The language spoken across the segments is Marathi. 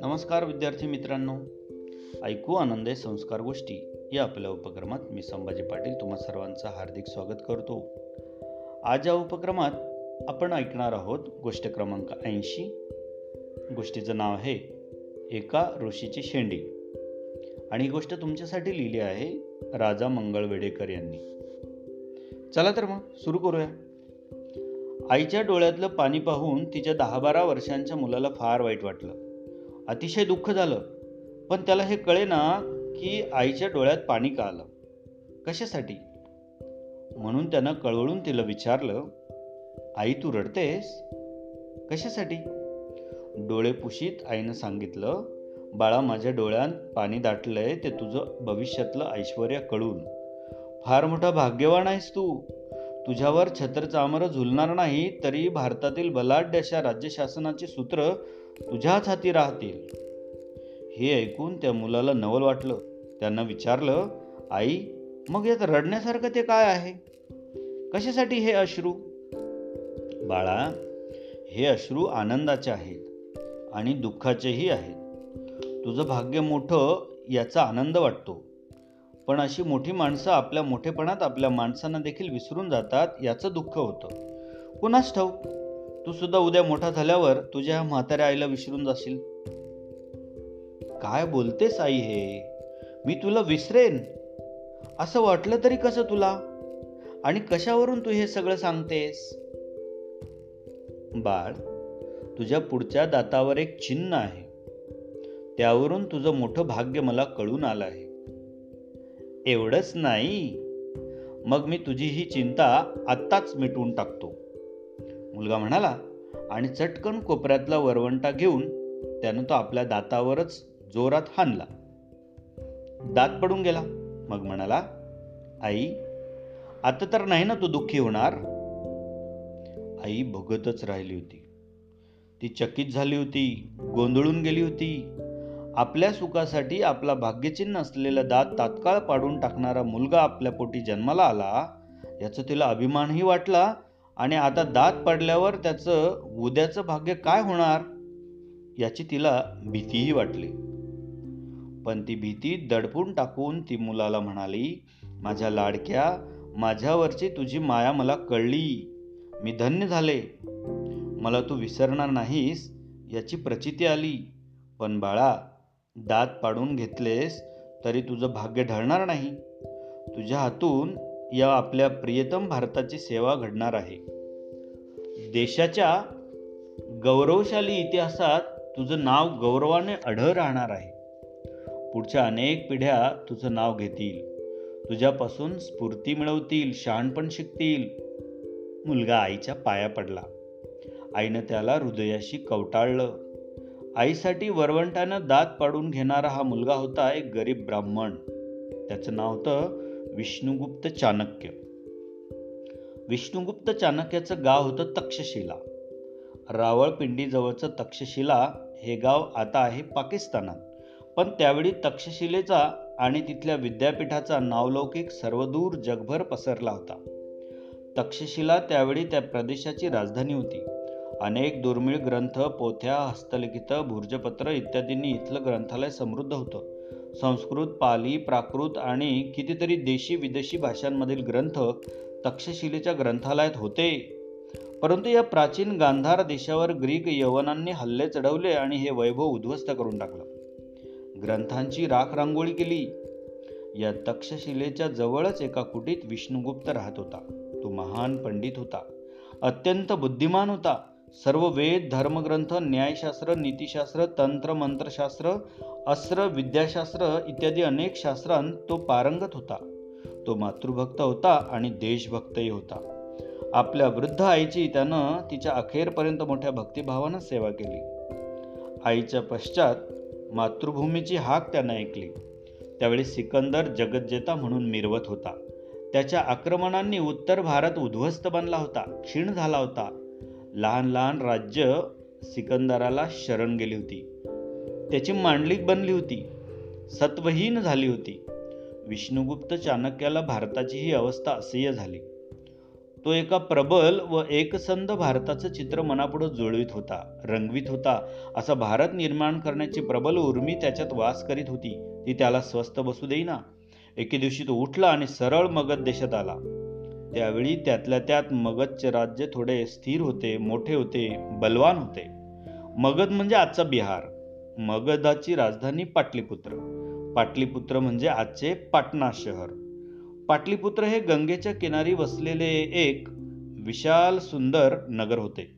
नमस्कार विद्यार्थी मित्रांनो. ऐकू आनंद संस्कार गोष्टी या आपल्या उपक्रमात मी संभाजी पाटील तुम्हा सर्वांचं हार्दिक स्वागत करतो. आज या उपक्रमात आपण ऐकणार आहोत गोष्ट क्रमांक ऐंशी. गोष्टीचं नाव आहे एका ऋषीची शेंडी. आणि ही गोष्ट तुमच्यासाठी लिहिली आहे राजा मंगळ वेडेकर यांनी. चला तर मग सुरू करूया. आईच्या डोळ्यातलं पाणी पाहून तिच्या दहा बारा वर्षांच्या मुलाला फार वाईट वाटलं. अतिशय दुःख झालं. पण त्याला हे कळे ना की आईच्या डोळ्यात पाणी का आलं? कशासाठी? म्हणून त्यानं कळवळून तिला विचारलं आई तू रडतेस? कशासाठी? डोळे पुशीत आईनं सांगितलं बाळा माझ्या डोळ्यात पाणी दाटलंय ते तुझं भविष्यातलं ऐश्वर कळून. फार मोठा भाग्यवान आहेस तू. तुझ्यावर छत्रचामर झुलणार नाही तरी भारतातील बलाढ्य अशा राज्य शासनाची सूत्र तुझ्याच हाती राहतील. हे ऐकून त्या मुलाला नवल वाटलं. त्यांना विचारलं आई मग यात रडण्यासारखं ते काय आहे? कशासाठी हे अश्रू? बाळा हे अश्रू आनंदाचे आहेत आणि दुःखाचेही आहेत. तुझं भाग्य मोठं याचा आनंद वाटतो. पण अशी मोठी माणसं आपल्या मोठेपणात आपल्या माणसांना देखील विसरून जातात याचं दुःख होतं. कुणास ठाऊक? तू सुद्धा उद्या मोठा झाल्यावर तुझ्या म्हाताऱ्या आईला विसरून जाशील. काय बोलतेस आई हे? मी तुला विसरेन. असं वाटलं तरी कसं तुला? आणि कशावरून तू हे सगळं सांगतेस? बाळ तुझ्या पुढच्या दातावर एक चिन्ह आहे. त्यावरून तुझं मोठं भाग्य मला कळून आलं आहे. एवढंच नाही. मग मी तुझी ही चिंता आत्ताच मिटवून टाकतो. मुलगा म्हणाला आणि चटकन कोपऱ्यातला वरवंटा घेऊन त्यानं तो आपल्या दातावरच जोरात हाणला. दात पडून गेला. मग म्हणाला आई आता तर नाही ना तू दुःखी होणार? आई बघतच राहिली होती. ती चकित झाली होती गोंधळून गेली होती. आपल्या सुखासाठी आपला भाग्यचिन्ह असलेला दात तात्काळ पाडून टाकणारा मुलगा आपल्या पोटी जन्माला आला याचा तिला अभिमानही वाटला आणि आता दात पडल्यावर त्याचं उद्याचं भाग्य काय होणार? याची तिला भीतीही वाटली. पण ती भीती दडपून टाकून ती मुलाला म्हणाली माझ्या लाडक्या माझ्यावरची तुझी माया मला कळली. मी धन्य झाले. मला तू विसरणार नाहीस याची प्रचिती आली. पण बाळा दात पाडून घेतलेस तरी तुझं भाग्य ढळणार नाही. तुझ्या हातून या आपल्या प्रियतम भारताची सेवा घडणार आहे. देशाच्या गौरवशाली इतिहासात तुझं नाव गौरवाने अढळ राहणार आहे. पुढच्या अनेक पिढ्या तुझं नाव घेतील. तुझ्यापासून स्फूर्ती मिळवतील शहाणपण शिकतील. मुलगा आईच्या पाया पडला. आईनं त्याला हृदयाशी कवटाळलं. आईसाठी वरवंटानं दात पाडून घेणारा हा मुलगा होता एक गरीब ब्राह्मण. त्याचं नाव होतं विष्णुगुप्त चाणक्य. विष्णुगुप्त चाणक्याचं गाव होतं तक्षशिला. रावळपिंडीजवळचं तक्षशिला हे गाव आता आहे पाकिस्तानात. पण त्यावेळी तक्षशिलेचा आणि तिथल्या विद्यापीठाचा नावलौकिक सर्वदूर जगभर पसरला होता. तक्षशिला त्यावेळी त्या प्रदेशाची राजधानी होती. अनेक दुर्मिळ ग्रंथ पोथ्या हस्तलिखित भुर्जपत्र इत्यादींनी इथलं ग्रंथालय समृद्ध होतं. संस्कृत पाली प्राकृत आणि कितीतरी देशी विदेशी भाषांमधील ग्रंथ तक्षशिलेच्या ग्रंथालयात होते. परंतु या प्राचीन गांधार देशावर ग्रीक यवनांनी हल्ले चढवले आणि हे वैभव उद्ध्वस्त करून टाकलं. ग्रंथांची राख रांगोळी केली. या तक्षशिलेच्या जवळच एका कुटीत विष्णुगुप्त राहत होता. तो महान पंडित होता. अत्यंत बुद्धिमान होता. सर्व वेद धर्मग्रंथ न्यायशास्त्र नीतिशास्त्र तंत्र मंत्रशास्त्र अस्त्र विद्याशास्त्र इत्यादी अनेक शास्त्रांत तो पारंगत होता. तो मातृभक्त होता आणि देशभक्तही होता. आपल्या वृद्ध आईची त्यानं तिच्या अखेरपर्यंत मोठ्या भक्तिभावानं सेवा केली. आईच्या पश्चात मातृभूमीची हाक त्यानं ऐकली. त्यावेळी सिकंदर जगज्जेता म्हणून मिरवत होता. त्याच्या आक्रमणांनी उत्तर भारत उद्ध्वस्त बनला होता क्षीण झाला होता लहान लहान राज्य सिकंदराला शरण गेली होती. त्याची मांडलिक बनली होती. सत्वहीन झाली होती. विष्णुगुप्त चाणक्याला भारताची ही अवस्था असह्य झाली. तो एका प्रबल व एकसंध भारताचं चित्र मनापुढं जुळवीत होता रंगवीत होता असा भारत निर्माण करण्याची प्रबल उर्मी त्याच्यात वास करीत होती. ती त्याला स्वस्त बसू देईना. एके दिवशी तो उठला आणि सरळ मगध देशात आला. त्यावेळी त्यातल्या त्यात मगधचे राज्य थोडे स्थिर होते मोठे होते बलवान होते. मगध म्हणजे आजचा बिहार. मगधाची राजधानी पाटलीपुत्र. पाटलीपुत्र म्हणजे आजचे पाटणा शहर. पाटलीपुत्र हे गंगेच्या किनारी वसलेले एक विशाल सुंदर नगर होते.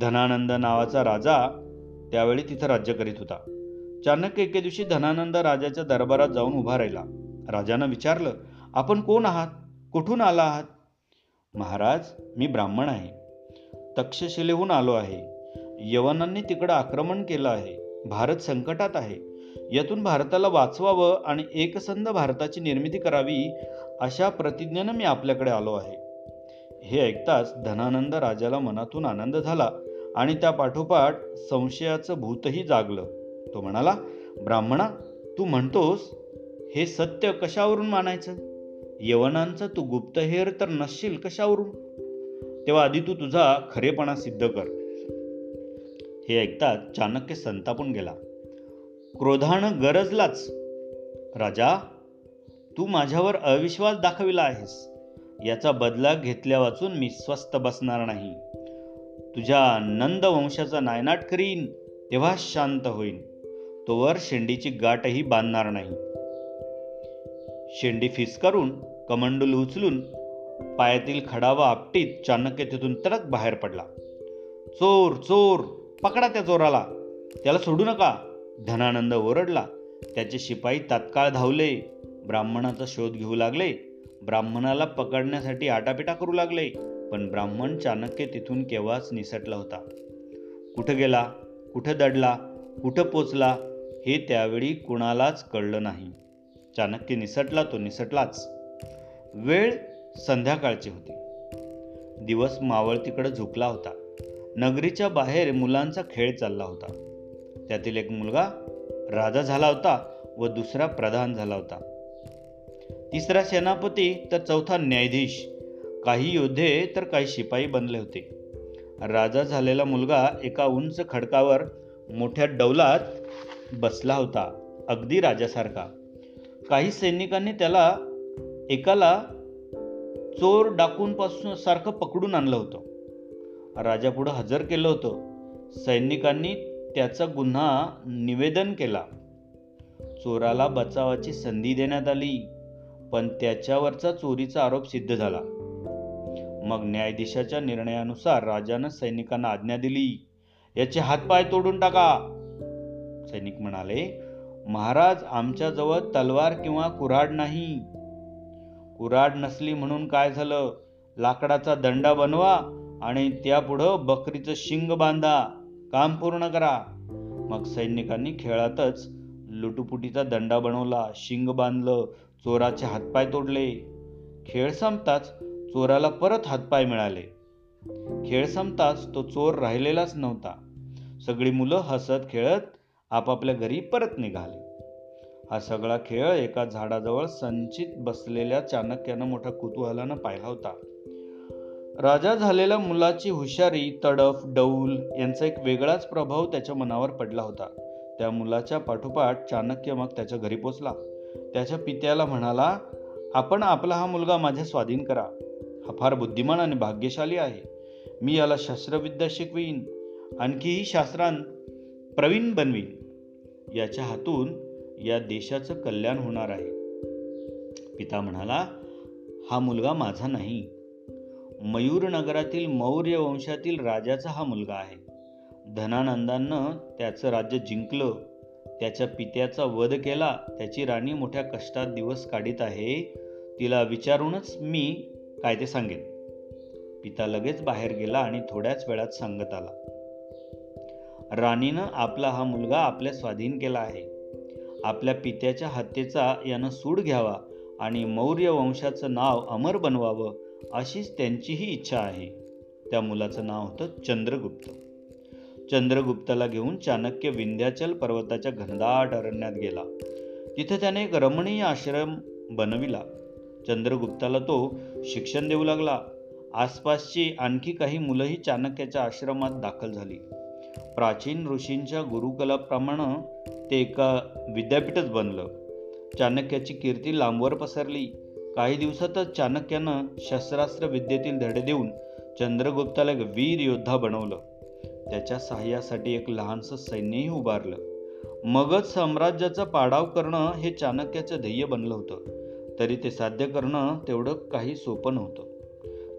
धनानंद नावाचा राजा त्यावेळी तिथं राज्य करीत होता. चाणक्य एके दिवशी धनानंद राजाच्या दरबारात जाऊन उभा राहिला. राजानं विचारलं आपण कोण आहात? कुठून आला आहात? महाराज मी ब्राह्मण आहे. तक्षशिलेहून आलो आहे. यवनांनी तिकडं आक्रमण केलं आहे. भारत संकटात आहे. यातून भारताला वाचवावं आणि एकसंध भारताची निर्मिती करावी अशा प्रतिज्ञेनं मी आपल्याकडे आलो आहे. हे ऐकताच धनानंद राजाला मनातून आनंद झाला आणि त्या पाठोपाठ संशयाचं भूतही जागलं. तो म्हणाला ब्राह्मणा तू म्हणतोस हे सत्य कशावरून मानायचं? यवनांचा तू गुप्तहेर तर नसशील कशावरून? तेव्हा आधी तू तुझा खरेपणा सिद्ध कर. हे ऐकताच चाणक्य संतापून गेला. क्रोधानं गरजलाच. राजा तू माझ्यावर अविश्वास दाखविला आहेस. याचा बदला घेतल्या वाचून मी स्वस्त बसणार नाही. तुझ्या नंदवंशाचा नायनाट करीन तेव्हा शांत होईन. तोवर शेंडीची गाठही बांधणार नाही. शेंडी फिसकारून कमंडूल उचलून पायातील खडावा आपटीत चाणक्य तिथून तडक बाहेर पडला. चोर चोर पकडा त्या चोराला. त्याला सोडू नका. धनानंद ओरडला. त्याचे शिपाई तात्काळ धावले. ब्राह्मणाचा शोध घेऊ लागले. ब्राह्मणाला पकडण्यासाठी आटापिटा करू लागले. पण ब्राह्मण चाणक्य तिथून केव्हाच निसटला होता. कुठं गेला? कुठं दडला? कुठं पोचला? हे त्यावेळी कुणालाच कळलं नाही. चाणक्य निसटला तो निसटलाच. वेळ संध्याकाळची होती. दिवस मावळतीकडे झुकला होता. नगरीच्या बाहेर मुलांचा खेळ चालला होता. त्यातील एक मुलगा राजा झाला होता व दुसरा प्रधान झाला होता. तिसरा सेनापती तर चौथा न्यायाधीश. काही योद्धे तर काही शिपाई बनले होते. राजा झालेला मुलगा एका उंच खडकावर मोठ्या डौलात बसला होता अगदी राजासारखा. काही सैनिकांनी त्याला एकाला चोर डाकूनपासून सारखं पकडून आणलं होतं. राजापुढं हजर केलं होतं. सैनिकांनी त्याचा गुन्हा निवेदन केला. चोराला बचावाची संधी देण्यात आली पण त्याच्यावरचा चोरीचा आरोप सिद्ध झाला. मग न्यायाधीशाच्या निर्णयानुसार राजानं सैनिकांना आज्ञा दिली याचे हातपाय तोडून टाका. सैनिक म्हणाले महाराज आमच्याजवळ तलवार किंवा कुऱ्हाड नाही. कुऱ्हाड नसली म्हणून काय झालं? लाकडाचा दंडा बनवा आणि त्यापुढं बकरीचं शिंग बांधा. काम पूर्ण करा. मग सैनिकांनी खेळातच लुटुपुटीचा दंडा बनवला शिंग बांधलं चोराचे हातपाय तोडले. खेळ संपताच चोराला परत हातपाय मिळाले. खेळ संपताच तो चोर राहिलेलाच नव्हता. सगळी मुलं हसत खेळत आपापल्या घरी परत निघाले. हा सगळा खेळ एका झाडाजवळ संचित बसलेल्या चाणक्यानं मोठ्या कुतूहलानं पाहिला होता. राजा झालेल्या मुलाची हुशारी तडफ डौल यांचा एक वेगळाच प्रभाव त्याच्या मनावर पडला होता. त्या मुलाच्या पाठोपाठ चाणक्य मग त्याच्या घरी पोचला. त्याच्या पित्याला म्हणाला आपण आपला हा मुलगा माझ्या स्वाधीन करा. हा फार बुद्धिमान आणि भाग्यशाली आहे. मी याला शस्त्रविद्या शिकवीन. आणखीही शास्त्रांत प्रवीण बनवीन. याच्या हातून या देशाचं कल्याण होणार आहे. पिता म्हणाला हा मुलगा माझा नाही. मयूर नगरातील मौर्य वंशातील राजाचा हा मुलगा आहे. धनानंदानं त्याचं राज्य जिंकलं त्याच्या पित्याचा वध केला त्याची राणी मोठ्या कष्टात दिवस काढीत आहे तिला विचारूनच मी काय ते सांगेन. पिता लगेच बाहेर गेला आणि थोड्याच वेळात सांगत आला. राणीनं आपला हा मुलगा आपल्या स्वाधीन केला आहे. आपल्या पित्याच्या हत्येचा यानं सूड घ्यावा आणि मौर्य वंशाचं नाव अमर बनवावं अशीच त्यांचीही इच्छा आहे. त्या मुलाचं नाव होतं चंद्रगुप्त. चंद्रगुप्ताला घेऊन चाणक्य विंध्याचल पर्वताच्या घनदाट अरण्यात गेला. तिथे त्याने एक रमणीय आश्रम बनविला. चंद्रगुप्ताला तो शिक्षण देऊ लागला. आसपासची आणखी काही मुलंही चाणक्याच्या आश्रमात दाखल झाली. प्राचीन ऋषींच्या गुरुकुलाप्रमाणे ते एका विद्यापीठच बनलं. चाणक्याची कीर्ती लांबवर पसरली. काही दिवसातच चाणक्यानं शस्त्रास्त्र विद्येतील धडे देऊन चंद्रगुप्ताला एक वीर योद्धा बनवलं. त्याच्या सहाय्यासाठी एक लहानसं सैन्यही उभारलं. मगध साम्राज्याचा पाडाव करणं हे चाणक्याचं ध्येय बनलं होतं. तरी ते साध्य करणं तेवढं काही सोपं नव्हतं.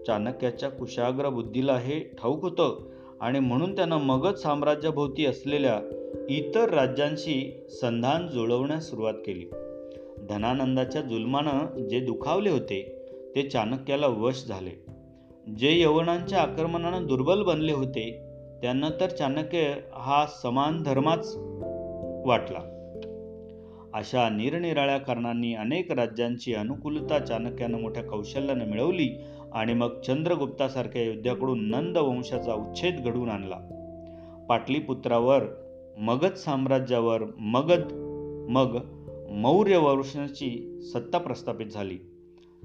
चाणक्याच्या कुशाग्र बुद्धीला हे ठाऊक होतं आणि म्हणून त्यानं मगध साम्राज्याभोवती असलेल्या इतर राज्यांशी संधान जुळवण्यास सुरुवात केली. धनानंदाच्या जुलमानं जे दुखावले होते ते चाणक्याला वश झाले. जे यवनांच्या आक्रमणानं दुर्बल बनले होते त्यांना तर चाणक्य हा समान धर्माच वाटला. अशा निरनिराळ्या कारणांनी अनेक राज्यांची अनुकूलता चाणक्यानं मोठ्या कौशल्यानं मिळवली आणि मग चंद्रगुप्तासारख्या योद्ध्याकडून नंदवंशाचा उच्छेद घडवून आणला. पाटलीपुत्रावर मगध साम्राज्यावर मगध मग मौर्य वंशाची सत्ता प्रस्थापित झाली.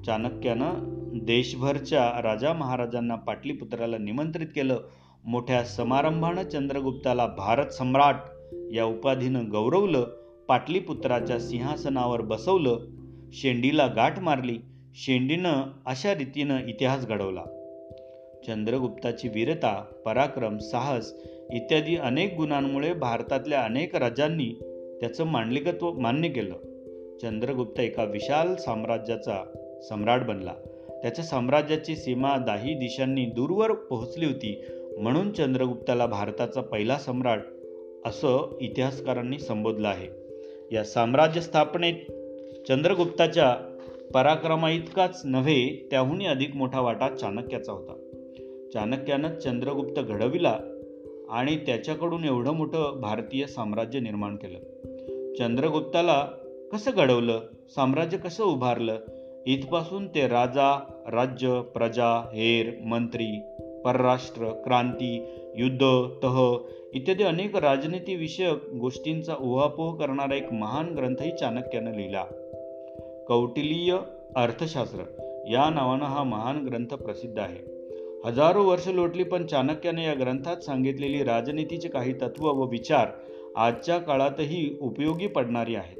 चाणक्यानं देशभरच्या राजा महाराजांना पाटलीपुत्राला निमंत्रित केलं. मोठ्या समारंभानं चंद्रगुप्ताला भारत सम्राट या उपाधीनं गौरवलं. पाटलीपुत्राच्या सिंहासनावर बसवलं. शेंडीला गाठ मारली. शेंडीनं अशा रीतीनं इतिहास घडवला. चंद्रगुप्ताची वीरता पराक्रम साहस इत्यादी अनेक गुणांमुळे भारतातल्या अनेक राजांनी त्याचं मांडलिकत्व मान्य केलं. चंद्रगुप्त एका विशाल साम्राज्याचा सम्राट बनला. त्याच्या साम्राज्याची सीमा दाही दिशांनी दूरवर पोहोचली होती म्हणून चंद्रगुप्ताला भारताचा पहिला सम्राट असं इतिहासकारांनी संबोधलं आहे. या साम्राज्य स्थापनेत चंद्रगुप्ताच्या पराक्रमा इतकाच नव्हे त्याहूनही अधिक मोठा वाटा चाणक्याचा होता. चाणक्यानं चंद्रगुप्त घडविला आणि त्याच्याकडून एवढं मोठं भारतीय साम्राज्य निर्माण केलं. चंद्रगुप्ताला कसं घडवलं? साम्राज्य कसं उभारलं? इथपासून ते राजा राज्य प्रजा हेर मंत्री परराष्ट्र क्रांती युद्ध तह इत्यादी अनेक राजनीतीविषयक गोष्टींचा उहापोह करणारा एक महान ग्रंथही चाणक्यानं लिहिला. कौटिलीय अर्थशास्त्र. या नावानं हा महान ग्रंथ प्रसिद्ध आहे. हजारो वर्ष लोटली पण चाणक्याने या ग्रंथात सांगितलेली राजनीतीचे काही तत्व व विचार आजच्या काळातही उपयोगी पडणारी आहेत.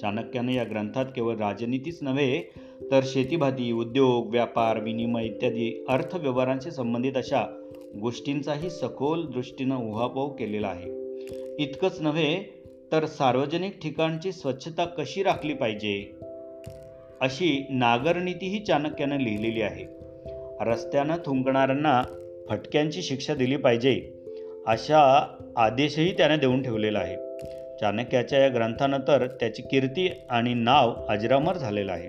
चाणक्याने या ग्रंथात केवळ राजनीतीच नव्हे तर शेतीभाती उद्योग व्यापार विनिमय इत्यादी अर्थव्यवहारांशी संबंधित अशा गोष्टींचाही सखोल दृष्टीनं उहापोह केलेला आहे. इतकंच नव्हे तर सार्वजनिक ठिकाणची स्वच्छता कशी राखली पाहिजे? अशी नागरनीतीही चाणक्यानं लिहिलेली आहे. रस्त्यानं थुंकणाऱ्यांना फटक्यांची शिक्षा दिली पाहिजे अशा आदेशही त्याने देऊन ठेवलेला आहे. चाणक्याच्या या ग्रंथानं तर त्याची कीर्ती आणि नाव अजरामर झालेलं आहे.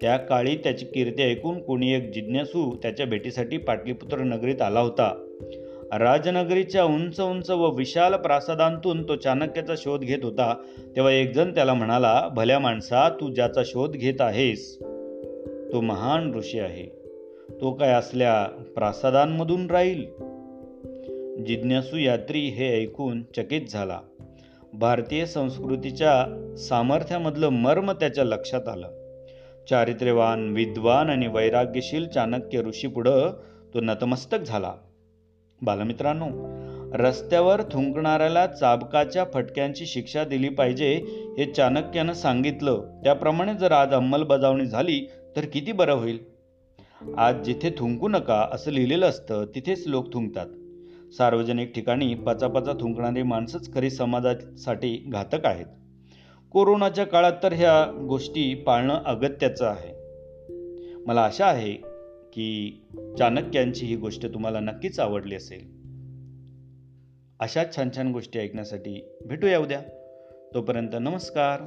त्या काळी त्याची कीर्ती ऐकून कोणी एक जिज्ञासू त्याच्या भेटीसाठी पाटलीपुत्र नगरीत आला होता. राजनगरीच्या उंच उंच व विशाल प्रासादांतून तो चाणक्याचा शोध घेत होता. तेव्हा एकजण त्याला म्हणाला भल्या माणसा तू ज्याचा शोध घेत आहेस तो महान ऋषी आहे. तो काय असल्या प्रासादांमधून राहील? जिज्ञासू यात्री हे ऐकून चकित झाला. भारतीय संस्कृतीच्या सामर्थ्यामधलं मर्म त्याच्या लक्षात आलं. चारित्र्यवान विद्वान आणि वैराग्यशील चाणक्य ऋषीपुढं तो नतमस्तक झाला. बालमित्रांनो रस्त्यावर थुंकणाऱ्याला चाबकाच्या फटक्यांची शिक्षा दिली पाहिजे हे चाणक्यानं सांगितलं. त्याप्रमाणे जर आज अंमलबजावणी झाली तर किती बरं होईल? आज जिथे थुंकू नका असं लिहिलेलं असतं तिथेच लोक थुंकतात. सार्वजनिक ठिकाणी पचापचा थुंकणारी माणसंच खरी समाजासाठी घातक आहेत. कोरोनाच्या काळात तर ह्या गोष्टी पाळणं अगत्याचं आहे. मला आशा आहे की चाणक्यांची ही गोष्ट तुम्हाला नक्कीच आवडली असेल. अशाच छान छान गोष्टी ऐकण्यासाठी भेटूया उद्या. तोपर्यंत नमस्कार.